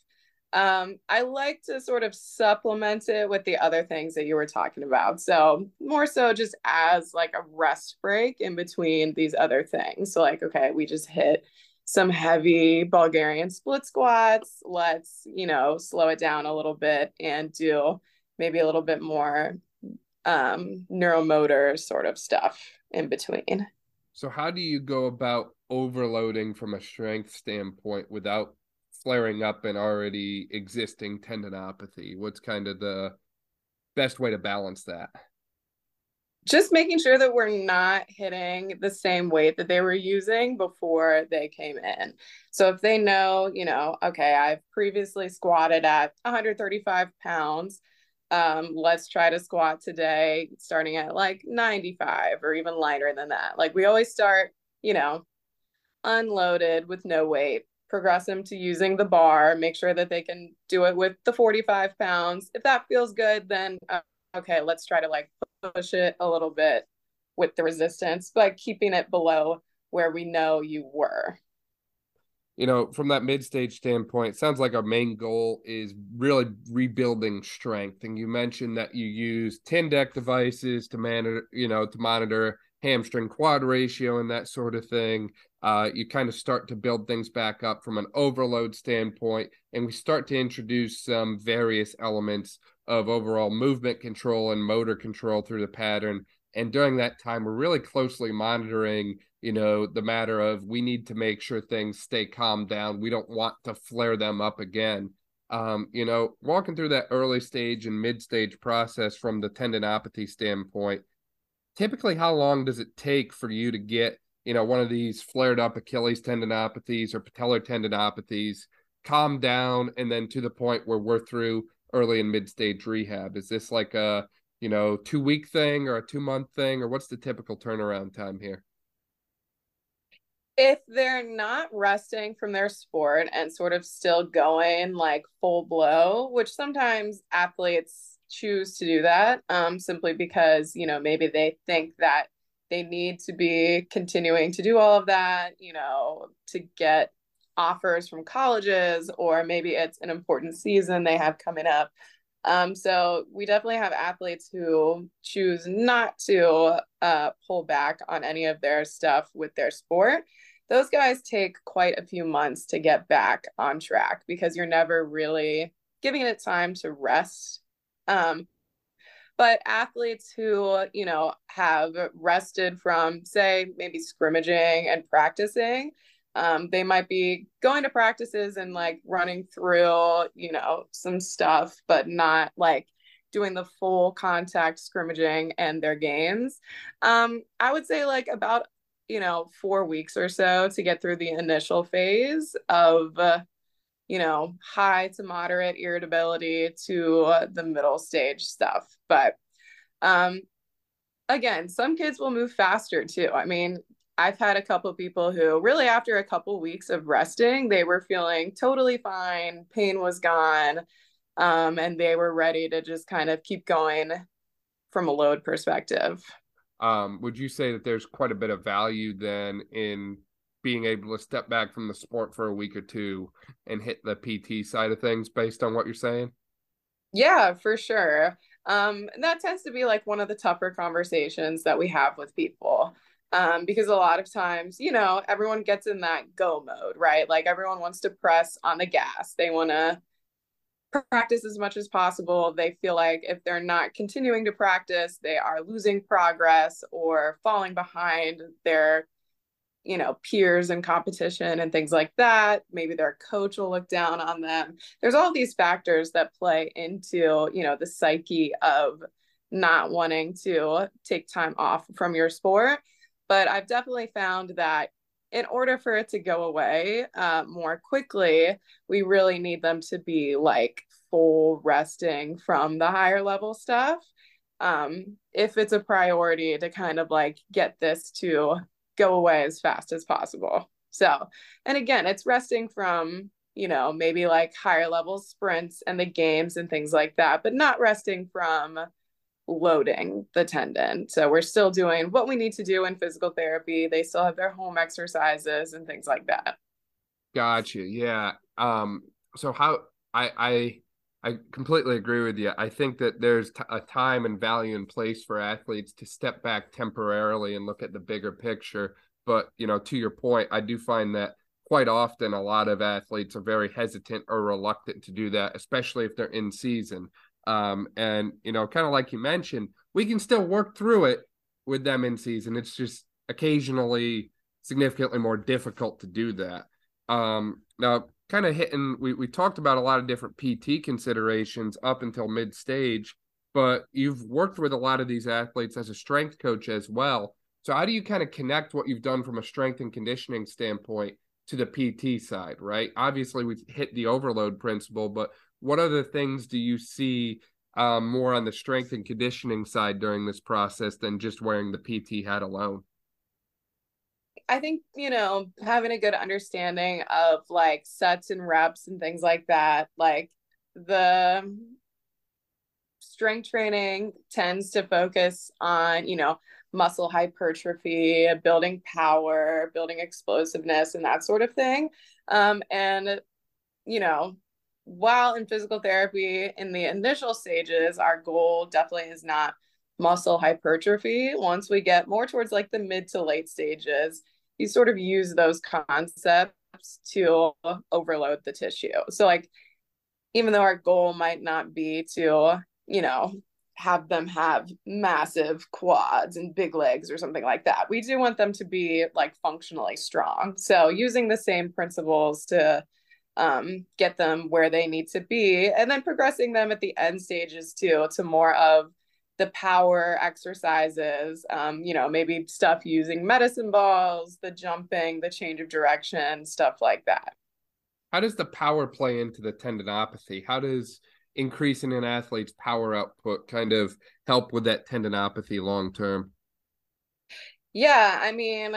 Um, I like to sort of supplement it with the other things that you were talking about. So more so just as like a rest break in between these other things. So like, okay, we just hit some heavy Bulgarian split squats. Let's, you know, slow it down a little bit and do maybe a little bit more um, neuromotor sort of stuff in between. So, how do you go about overloading from a strength standpoint without flaring up an already existing tendinopathy? What's kind of the best way to balance that? Just making sure that we're not hitting the same weight that they were using before they came in. So if they know, you know, okay, I've previously squatted at 135 pounds. Um, let's try to squat today starting at like 95 or even lighter than that. Like we always start, you know, unloaded with no weight progress them to using the bar, make sure that they can do it with the 45 pounds. If that feels good, then uh, okay, let's try to like push it a little bit with the resistance, but keeping it below where we know you were. You know, from that mid stage standpoint, sounds like our main goal is really rebuilding strength. And you mentioned that you use Tindeq devices to monitor, you know, to monitor hamstring quad ratio and that sort of thing. Uh, you kind of start to build things back up from an overload standpoint, and we start to introduce some various elements of overall movement control and motor control through the pattern. And during that time, we're really closely monitoring, you know, the matter of we need to make sure things stay calmed down. We don't want to flare them up again. Um, you know, walking through that early stage and mid stage process from the tendinopathy standpoint, typically how long does it take for you to get you know one of these flared up achilles tendinopathies or patellar tendinopathies calm down and then to the point where we're through early and mid stage rehab is this like a you know two week thing or a two month thing or what's the typical turnaround time here? If they're not resting from their sport and sort of still going like full blow which sometimes athletes choose to do that um, simply because you know maybe they think that they need to be continuing to do all of that you know to get offers from colleges or maybe it's an important season they have coming up um, so we definitely have athletes who choose not to uh, pull back on any of their stuff with their sport those guys take quite a few months to get back on track because you're never really giving it time to rest. Um, but athletes who, you know, have rested from, say, maybe scrimmaging and practicing, um, they might be going to practices and like running through, you know, some stuff, but not like doing the full contact scrimmaging and their games. Um, I would say like about, you know, four weeks or so to get through the initial phase of, uh, you know, high to moderate irritability to uh, the middle stage stuff. But um, again, some kids will move faster too. I mean, I've had a couple of people who really after a couple weeks of resting, they were feeling totally fine, pain was gone, um, and they were ready to just kind of keep going from a load perspective. Um, would you say that there's quite a bit of value then in being able to step back from the sport for a week or two and hit the PT side of things based on what you're saying? Yeah, for sure. Um, that tends to be like one of the tougher conversations that we have with people. Um, because a lot of times, you know, everyone gets in that go mode, right? Like everyone wants to press on the gas. They want to practice as much as possible. They feel like if they're not continuing to practice, they are losing progress or falling behind their you know peers and competition and things like that maybe their coach will look down on them there's all these factors that play into you know the psyche of not wanting to take time off from your sport but i've definitely found that in order for it to go away uh, more quickly we really need them to be like full resting from the higher level stuff um, if it's a priority to kind of like get this to go away as fast as possible. So, and again, it's resting from, you know, maybe like higher level sprints and the games and things like that, but not resting from loading the tendon. So we're still doing what we need to do in physical therapy. They still have their home exercises and things like that. Gotcha. Yeah. Um, so how I I I completely agree with you. I think that there's t- a time and value and place for athletes to step back temporarily and look at the bigger picture. But, you know, to your point, I do find that quite often a lot of athletes are very hesitant or reluctant to do that, especially if they're in season. Um, and, you know, kind of like you mentioned, we can still work through it with them in season. It's just occasionally significantly more difficult to do that. Um, now, kind of hitting we, we talked about a lot of different pt considerations up until mid stage but you've worked with a lot of these athletes as a strength coach as well so how do you kind of connect what you've done from a strength and conditioning standpoint to the pt side right obviously we've hit the overload principle but what other things do you see um, more on the strength and conditioning side during this process than just wearing the pt hat alone I think, you know, having a good understanding of like sets and reps and things like that, like the strength training tends to focus on, you know, muscle hypertrophy, building power, building explosiveness, and that sort of thing. Um, and, you know, while in physical therapy, in the initial stages, our goal definitely is not muscle hypertrophy. Once we get more towards like the mid to late stages, you sort of use those concepts to overload the tissue. So like even though our goal might not be to, you know, have them have massive quads and big legs or something like that. We do want them to be like functionally strong. So using the same principles to um, get them where they need to be and then progressing them at the end stages too to more of the power exercises, um, you know, maybe stuff using medicine balls, the jumping, the change of direction, stuff like that. How does the power play into the tendinopathy? How does increasing an athlete's power output kind of help with that tendinopathy long term? Yeah, I mean,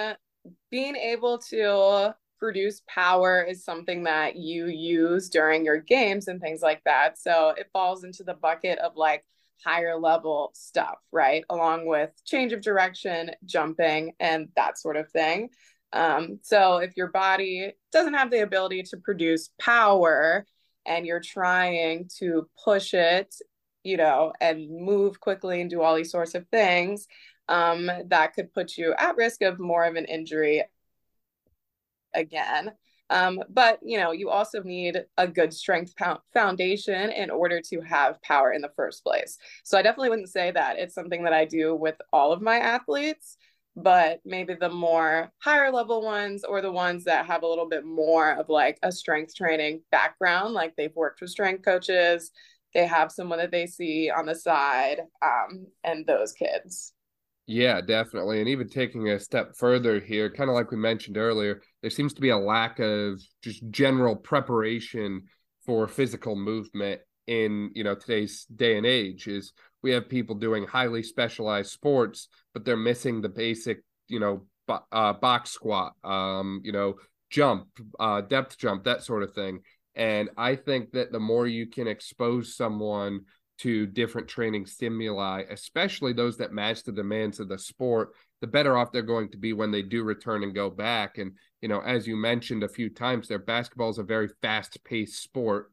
being able to produce power is something that you use during your games and things like that. So it falls into the bucket of like higher level stuff, right? Along with change of direction, jumping, and that sort of thing. Um, so if your body doesn't have the ability to produce power and you're trying to push it, you know, and move quickly and do all these sorts of things, um, that could put you at risk of more of an injury again. Um, but you know, you also need a good strength foundation in order to have power in the first place. So I definitely wouldn't say that it's something that I do with all of my athletes, but maybe the more higher level ones or the ones that have a little bit more of like a strength training background, like they've worked with strength coaches, they have someone that they see on the side, um, and those kids. Yeah, definitely. And even taking a step further here, kind of like we mentioned earlier, there seems to be a lack of just general preparation for physical movement in, you know, today's day and age is we have people doing highly specialized sports, but they're missing the basic, you know, uh, box squat, um, you know, jump, uh, depth jump, that sort of thing. And I think that the more you can expose someone to different training stimuli, especially those that match the demands of the sport, the better off they're going to be when they do return and go back. And, you know, as you mentioned a few times there, basketball is a very fast paced sport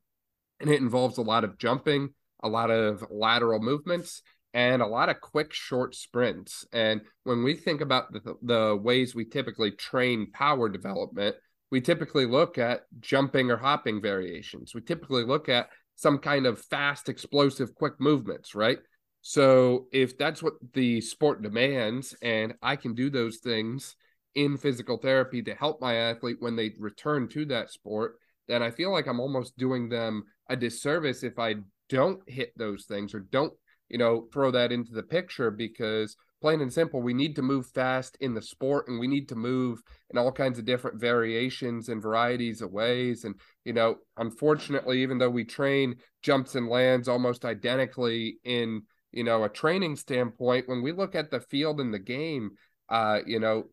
and it involves a lot of jumping, a lot of lateral movements, and a lot of quick, short sprints. And when we think about the, the ways we typically train power development, we typically look at jumping or hopping variations. We typically look at some kind of fast, explosive, quick movements, right? So if that's what the sport demands, and I can do those things in physical therapy to help my athlete when they return to that sport, then I feel like I'm almost doing them a disservice if I don't hit those things or don't, you know, throw that into the picture because plain and simple, we need to move fast in the sport and we need to move in all kinds of different variations and varieties of ways. And, you know, unfortunately, even though we train jumps and lands almost identically in, you know, a training standpoint, when we look at the field and the game, uh, you know,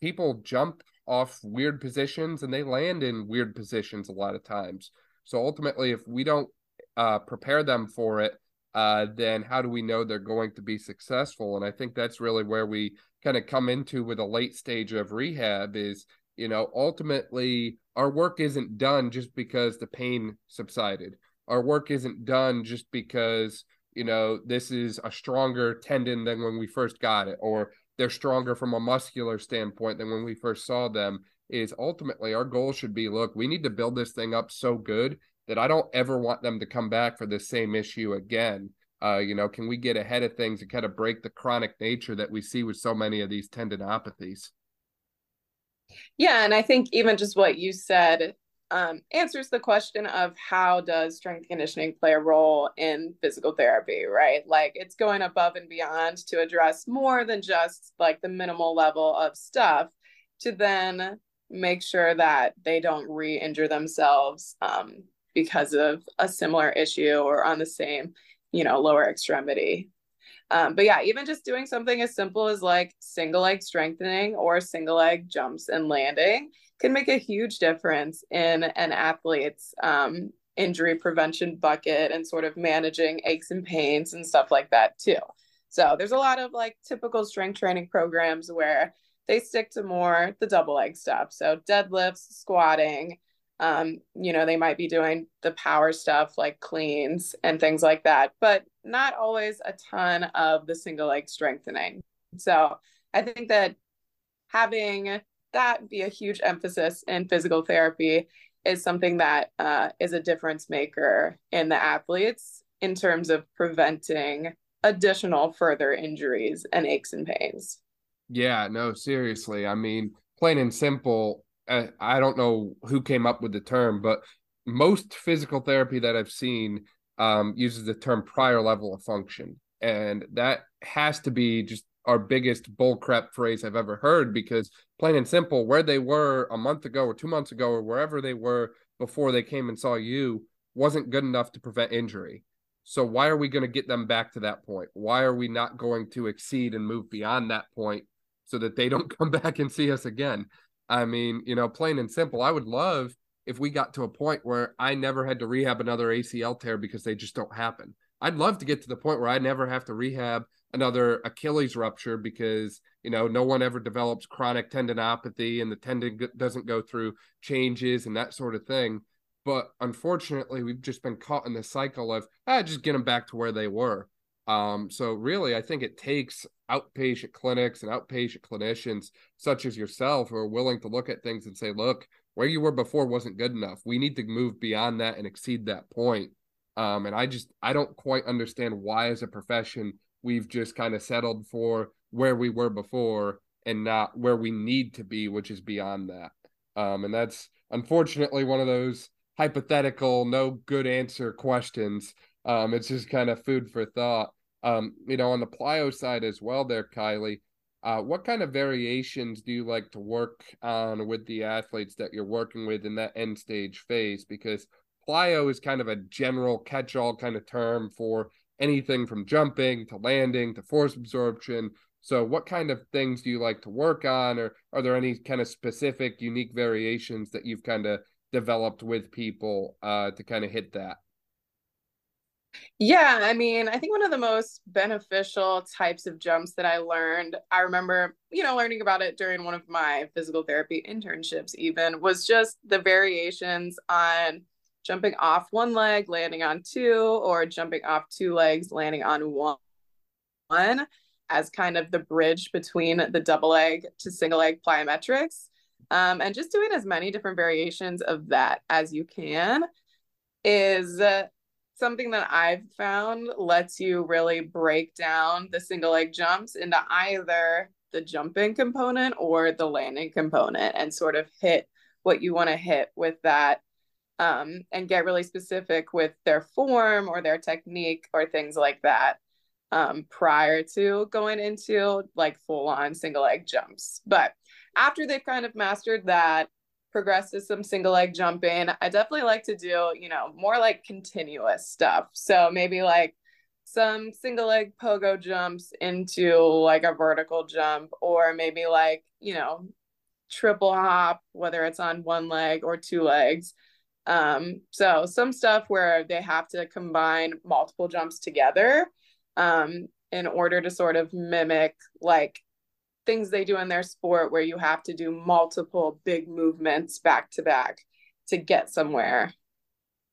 people jump off weird positions and they land in weird positions a lot of times. So ultimately, if we don't uh, prepare them for it, uh, then how do we know they're going to be successful? And I think that's really where we kind of come into with a late stage of rehab is, you know, ultimately our work isn't done just because the pain subsided. Our work isn't done just because, you know, this is a stronger tendon than when we first got it, or they're stronger from a muscular standpoint than when we first saw them. Is ultimately our goal should be look, we need to build this thing up so good that I don't ever want them to come back for the same issue again. Uh, you know, can we get ahead of things and kind of break the chronic nature that we see with so many of these tendinopathies? Yeah, and I think even just what you said um, answers the question of how does strength conditioning play a role in physical therapy, right? Like it's going above and beyond to address more than just like the minimal level of stuff to then make sure that they don't re-injure themselves um, because of a similar issue or on the same, you know, lower extremity. Um, but yeah, even just doing something as simple as like single leg strengthening or single leg jumps and landing can make a huge difference in an athlete's um, injury prevention bucket and sort of managing aches and pains and stuff like that too. So there's a lot of like typical strength training programs where they stick to more the double leg stuff. So deadlifts, squatting, um, you know, they might be doing the power stuff like cleans and things like that, but not always a ton of the single leg strengthening. So I think that having that be a huge emphasis in physical therapy is something that uh, is a difference maker in the athletes in terms of preventing additional further injuries and aches and pains. Yeah, no, seriously. I mean, plain and simple, I don't know who came up with the term, but most physical therapy that I've seen um, uses the term prior level of function. And that has to be just our biggest bullcrap phrase I've ever heard because plain and simple, where they were a month ago or two months ago or wherever they were before they came and saw you wasn't good enough to prevent injury. So why are we going to get them back to that point? Why are we not going to exceed and move beyond that point so that they don't come back and see us again? I mean, you know, plain and simple, I would love if we got to a point where I never had to rehab another ACL tear because they just don't happen. I'd love to get to the point where I never have to rehab another Achilles rupture because, you know, no one ever develops chronic tendinopathy and the tendon doesn't go through changes and that sort of thing. But unfortunately, we've just been caught in the cycle of, ah, just get them back to where they were. Um, so really, I think it takes outpatient clinics and outpatient clinicians such as yourself who are willing to look at things and say, look, where you were before wasn't good enough. We need to move beyond that and exceed that point. Um, and I just I don't quite understand why, as a profession, we've just kind of settled for where we were before and not where we need to be, which is beyond that. Um, and that's unfortunately one of those hypothetical, no good answer questions. Um, it's just kind of food for thought. Um, you know, on the plyo side as well, there, Kylie. Uh, what kind of variations do you like to work on with the athletes that you're working with in that end stage phase? Because plyo is kind of a general catch all kind of term for anything from jumping to landing to force absorption. So, what kind of things do you like to work on, or are there any kind of specific, unique variations that you've kind of developed with people uh, to kind of hit that? Yeah, I mean, I think one of the most beneficial types of jumps that I learned, I remember, you know, learning about it during one of my physical therapy internships, even was just the variations on jumping off one leg, landing on two, or jumping off two legs, landing on one, one as kind of the bridge between the double leg to single leg plyometrics. Um, and just doing as many different variations of that as you can is uh, something that I've found lets you really break down the single leg jumps into either the jumping component or the landing component and sort of hit what you want to hit with that um, and get really specific with their form or their technique or things like that um, prior to going into like full on single leg jumps. But after they've kind of mastered that, progress to some single leg jumping. I definitely like to do, you know, more like continuous stuff. So maybe like some single leg pogo jumps into like a vertical jump, or maybe like, you know, triple hop, whether it's on one leg or two legs. Um, so some stuff where they have to combine multiple jumps together um, in order to sort of mimic like things they do in their sport where you have to do multiple big movements back to back to get somewhere.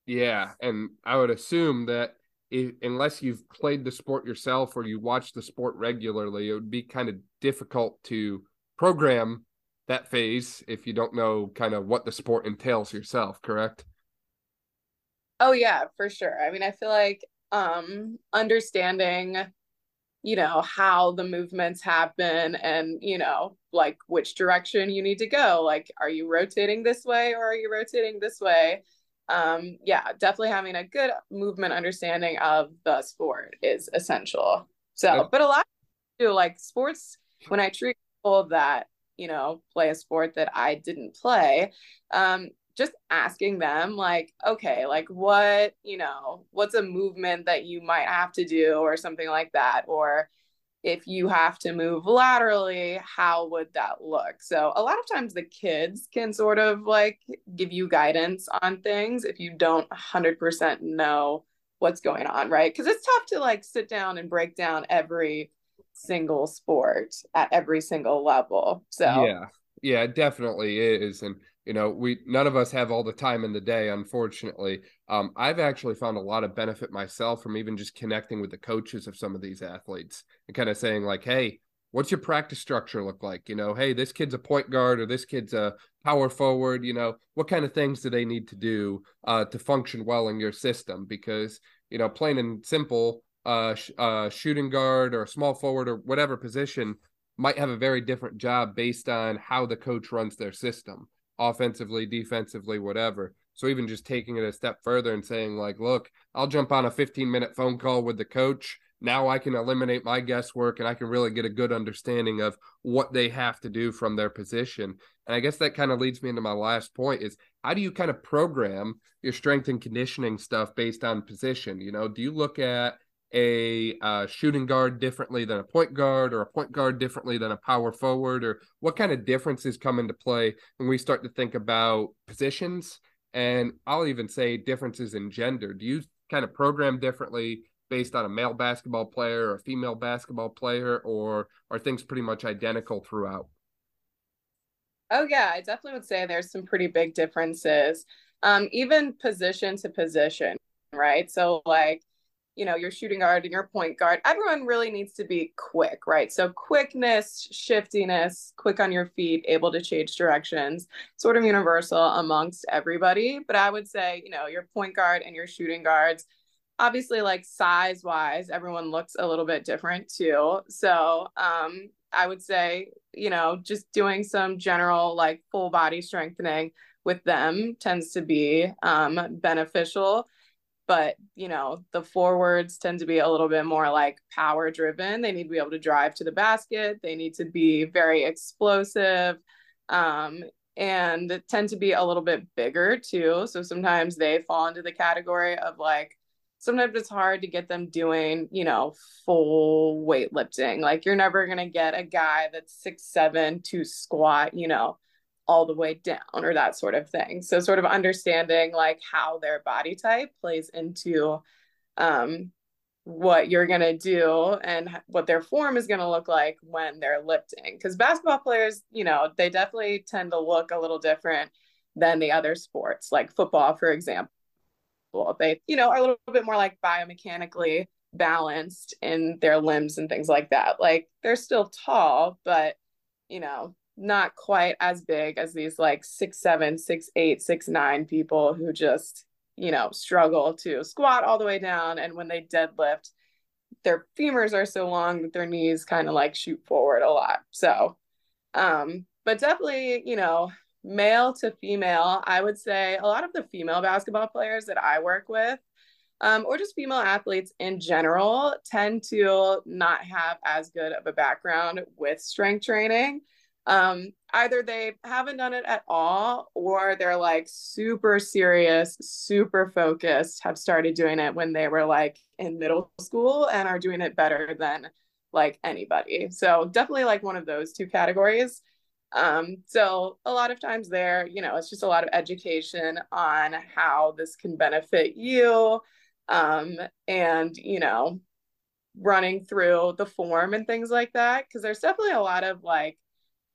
Yeah, and I would assume that if, unless you've played the sport yourself or you watch the sport regularly, it would be kind of difficult to program that phase if you don't know kind of what the sport entails yourself, correct? Oh yeah, for sure. I mean, I feel like um understanding you know how the movements happen and you know like which direction you need to go. Like are you rotating this way or are you rotating this way? Um yeah definitely having a good movement understanding of the sport is essential. So but a lot like sports when i treat people that you know play a sport that i didn't play um just asking them like okay like what you know what's a movement that you might have to do or something like that? Or if you have to move laterally how would that look? So a lot of times the kids can sort of like give you guidance on things if you don't 100% know what's going on right? Because it's tough to like sit down and break down every single sport at every single level so yeah. Yeah it definitely is and you know we none of us have all the time in the day unfortunately. Um, i've actually found a lot of benefit myself from even just connecting with the coaches of some of these athletes and kind of saying like hey what's your practice structure look like? You know hey this kid's a point guard or this kid's a power forward you know what kind of things do they need to do uh, to function well in your system? Because you know plain and simple uh, sh- uh shooting guard or small forward or whatever position might have a very different job based on how the coach runs their system offensively, defensively, whatever. So even just taking it a step further and saying like, look, I'll jump on a 15 minute phone call with the coach. Now I can eliminate my guesswork and I can really get a good understanding of what they have to do from their position. And I guess that kind of leads me into my last point is how do you kind of program your strength and conditioning stuff based on position? You know, do you look at a uh, shooting guard differently than a point guard or a point guard differently than a power forward or what kind of differences come into play when we start to think about positions? And i'll even say differences in gender. Do you kind of program differently based on a male basketball player or a female basketball player or are things pretty much identical throughout? Oh yeah i definitely would say there's some pretty big differences um, even position to position right? So like you know, your shooting guard and your point guard, everyone really needs to be quick, right? So quickness, shiftiness, quick on your feet, able to change directions, sort of universal amongst everybody. But I would say, you know, your point guard and your shooting guards, obviously like size wise, everyone looks a little bit different too. So um I would say, you know, just doing some general like full body strengthening with them tends to be um beneficial but you know the forwards tend to be a little bit more like power driven they need to be able to drive to the basket. They need to be very explosive um, and tend to be a little bit bigger too. So sometimes they fall into the category of like sometimes it's hard to get them doing you know full weightlifting. Like you're never going to get a guy that's six seven to squat you know all the way down or that sort of thing. So sort of understanding like how their body type plays into um, what you're going to do and what their form is going to look like when they're lifting. Because basketball players you know they definitely tend to look a little different than the other sports like football for example. Well, they you know are a little bit more like biomechanically balanced in their limbs and things like that. Like they're still tall but you know not quite as big as these like six seven six eight six nine people who just you know struggle to squat all the way down. And when they deadlift their femurs are so long that their knees kind of like shoot forward a lot. So um but definitely you know male to female i would say a lot of the female basketball players that i work with um, or just female athletes in general tend to not have as good of a background with strength training um, either they haven't done it at all or they're like super serious, super focused, have started doing it when they were like in middle school and are doing it better than like anybody. So definitely like one of those two categories. Um, so a lot of times there, you know, it's just a lot of education on how this can benefit you. Um, and you know, running through the form and things like that. Cause there's definitely a lot of like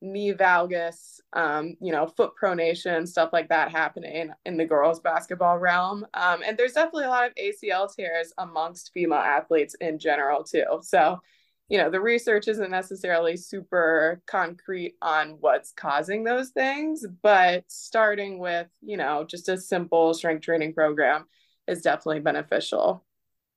knee valgus, um, you know, foot pronation, stuff like that happening in the girls basketball realm. Um, and there's definitely a lot of ACL tears amongst female athletes in general too. So, you know, the research isn't necessarily super concrete on what's causing those things, but starting with, you know, just a simple strength training program is definitely beneficial.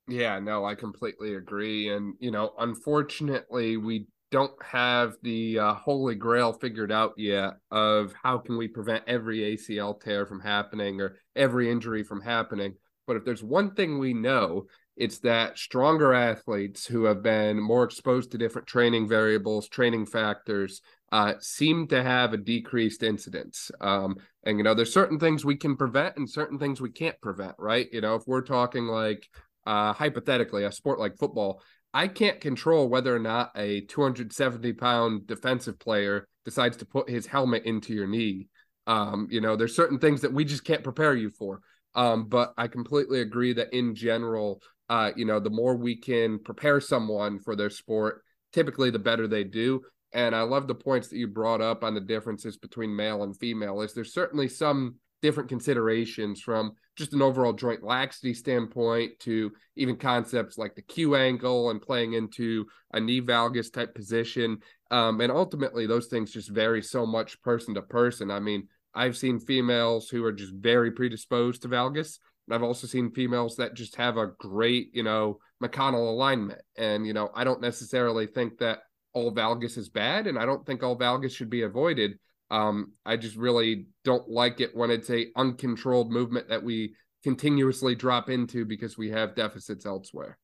Yeah, no, I completely agree. And, you know, unfortunately, we don't have the uh, holy grail figured out yet of how can we prevent every ACL tear from happening or every injury from happening. But if there's one thing we know, it's that stronger athletes who have been more exposed to different training variables, training factors, uh, seem to have a decreased incidence. Um, and you know, there's certain things we can prevent and certain things we can't prevent, right? You know, if we're talking like uh, hypothetically a sport like football, I can't control whether or not a 270 pound defensive player decides to put his helmet into your knee. Um, you know, there's certain things that we just can't prepare you for. Um, but I completely agree that in general, uh, you know, the more we can prepare someone for their sport, typically the better they do. And I love the points that you brought up on the differences between male and female. Is there's certainly some different considerations from just an overall joint laxity standpoint to even concepts like the Q angle and playing into a knee valgus type position. Um, and ultimately, those things just vary so much person to person. I mean, I've seen females who are just very predisposed to valgus. I've also seen females that just have a great, you know, McConnell alignment. And, you know, I don't necessarily think that all valgus is bad, and I don't think all valgus should be avoided. Um, I just really don't like it when it's a uncontrolled movement that we continuously drop into because we have deficits elsewhere.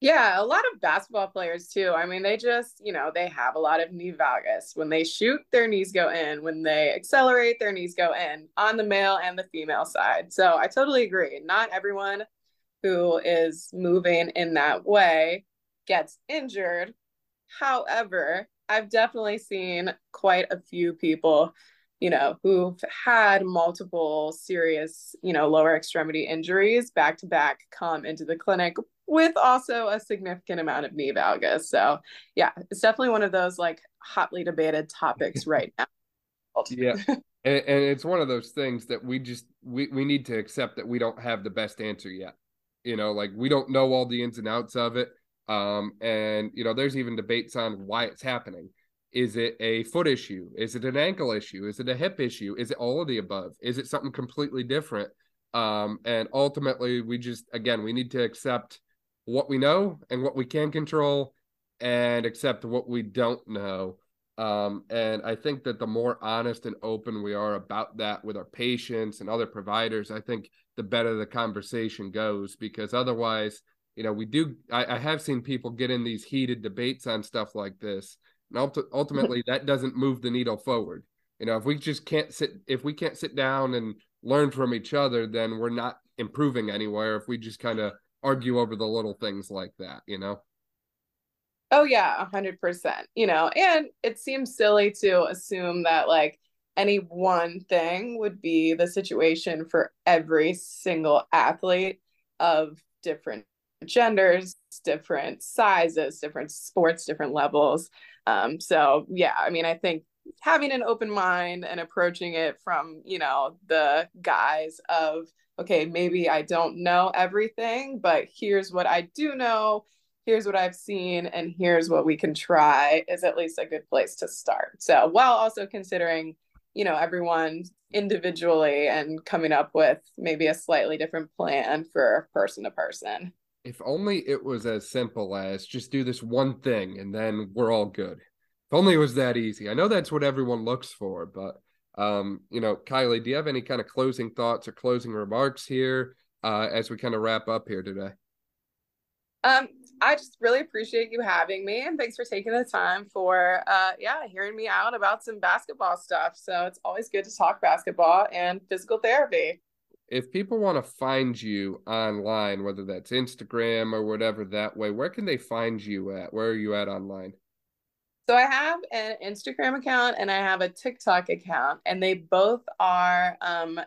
Yeah, a lot of basketball players too. I mean, they just, you know, they have a lot of knee valgus. When they shoot, their knees go in. When they accelerate, their knees go in on the male and the female side. So I totally agree. Not everyone who is moving in that way gets injured. However, I've definitely seen quite a few people, you know, who've had multiple serious, you know, lower extremity injuries back to back come into the clinic with also a significant amount of knee valgus. So, yeah, it's definitely one of those like hotly debated topics right now. yeah. And, and it's one of those things that we just we, we need to accept that we don't have the best answer yet You know, like we don't know all the ins and outs of it. Um, and you know, there's even debates on why it's happening. Is it a foot issue? Is it an ankle issue? Is it a hip issue? Is it all of the above? Is it something completely different? Um, and ultimately, we just again we need to accept what we know and what we can control, and accept what we don't know. Um, and I think that the more honest and open we are about that with our patients and other providers, I think the better the conversation goes. Because otherwise, you know, we do. I, I have seen people get in these heated debates on stuff like this, and ultimately that doesn't move the needle forward. You know, if we just can't sit, if we can't sit down and learn from each other, then we're not improving anywhere. If we just kind of argue over the little things like that, you know. Oh yeah, a hundred percent. You know, and it seems silly to assume that like any one thing would be the situation for every single athlete of different genders, different sizes, different sports, different levels. Um, so yeah, I mean, I think having an open mind and approaching it from, you know, the guise of, okay, maybe I don't know everything, but here's what I do know, here's what I've seen, and here's what we can try is at least a good place to start. So while also considering, you know, everyone individually and coming up with maybe a slightly different plan for person to person if only it was as simple as just do this one thing and then we're all good. If only it was that easy. I know that's what everyone looks for, but um, you know, Kylie, do you have any kind of closing thoughts or closing remarks here uh, as we kind of wrap up here today? Um, I just really appreciate you having me and thanks for taking the time for uh yeah, hearing me out about some basketball stuff. So it's always good to talk basketball and physical therapy if people want to find you online, whether that's Instagram or whatever that way, where can they find you at? Where are you at online? So I have an Instagram account and I have a TikTok account, and they both are um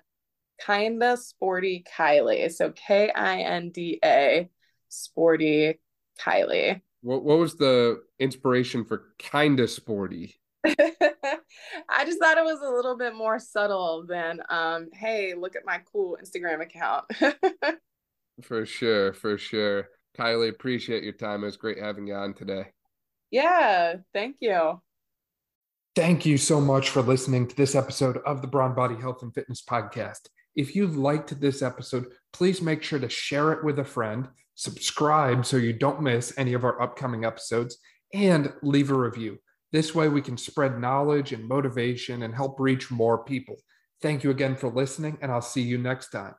kinda sporty Kylie. So K I N D A sporty Kylie. What what was the inspiration for kinda sporty? I just thought it was a little bit more subtle than, um, hey, look at my cool Instagram account. for sure, for sure. Kylie, appreciate your time. It was great having you on today. Yeah, thank you. Thank you so much for listening to this episode of the Brawn Body Health and Fitness Podcast. If you liked this episode, please make sure to share it with a friend, subscribe so you don't miss any of our upcoming episodes, and leave a review. This way, we can spread knowledge and motivation and help reach more people. Thank you again for listening, and I'll see you next time.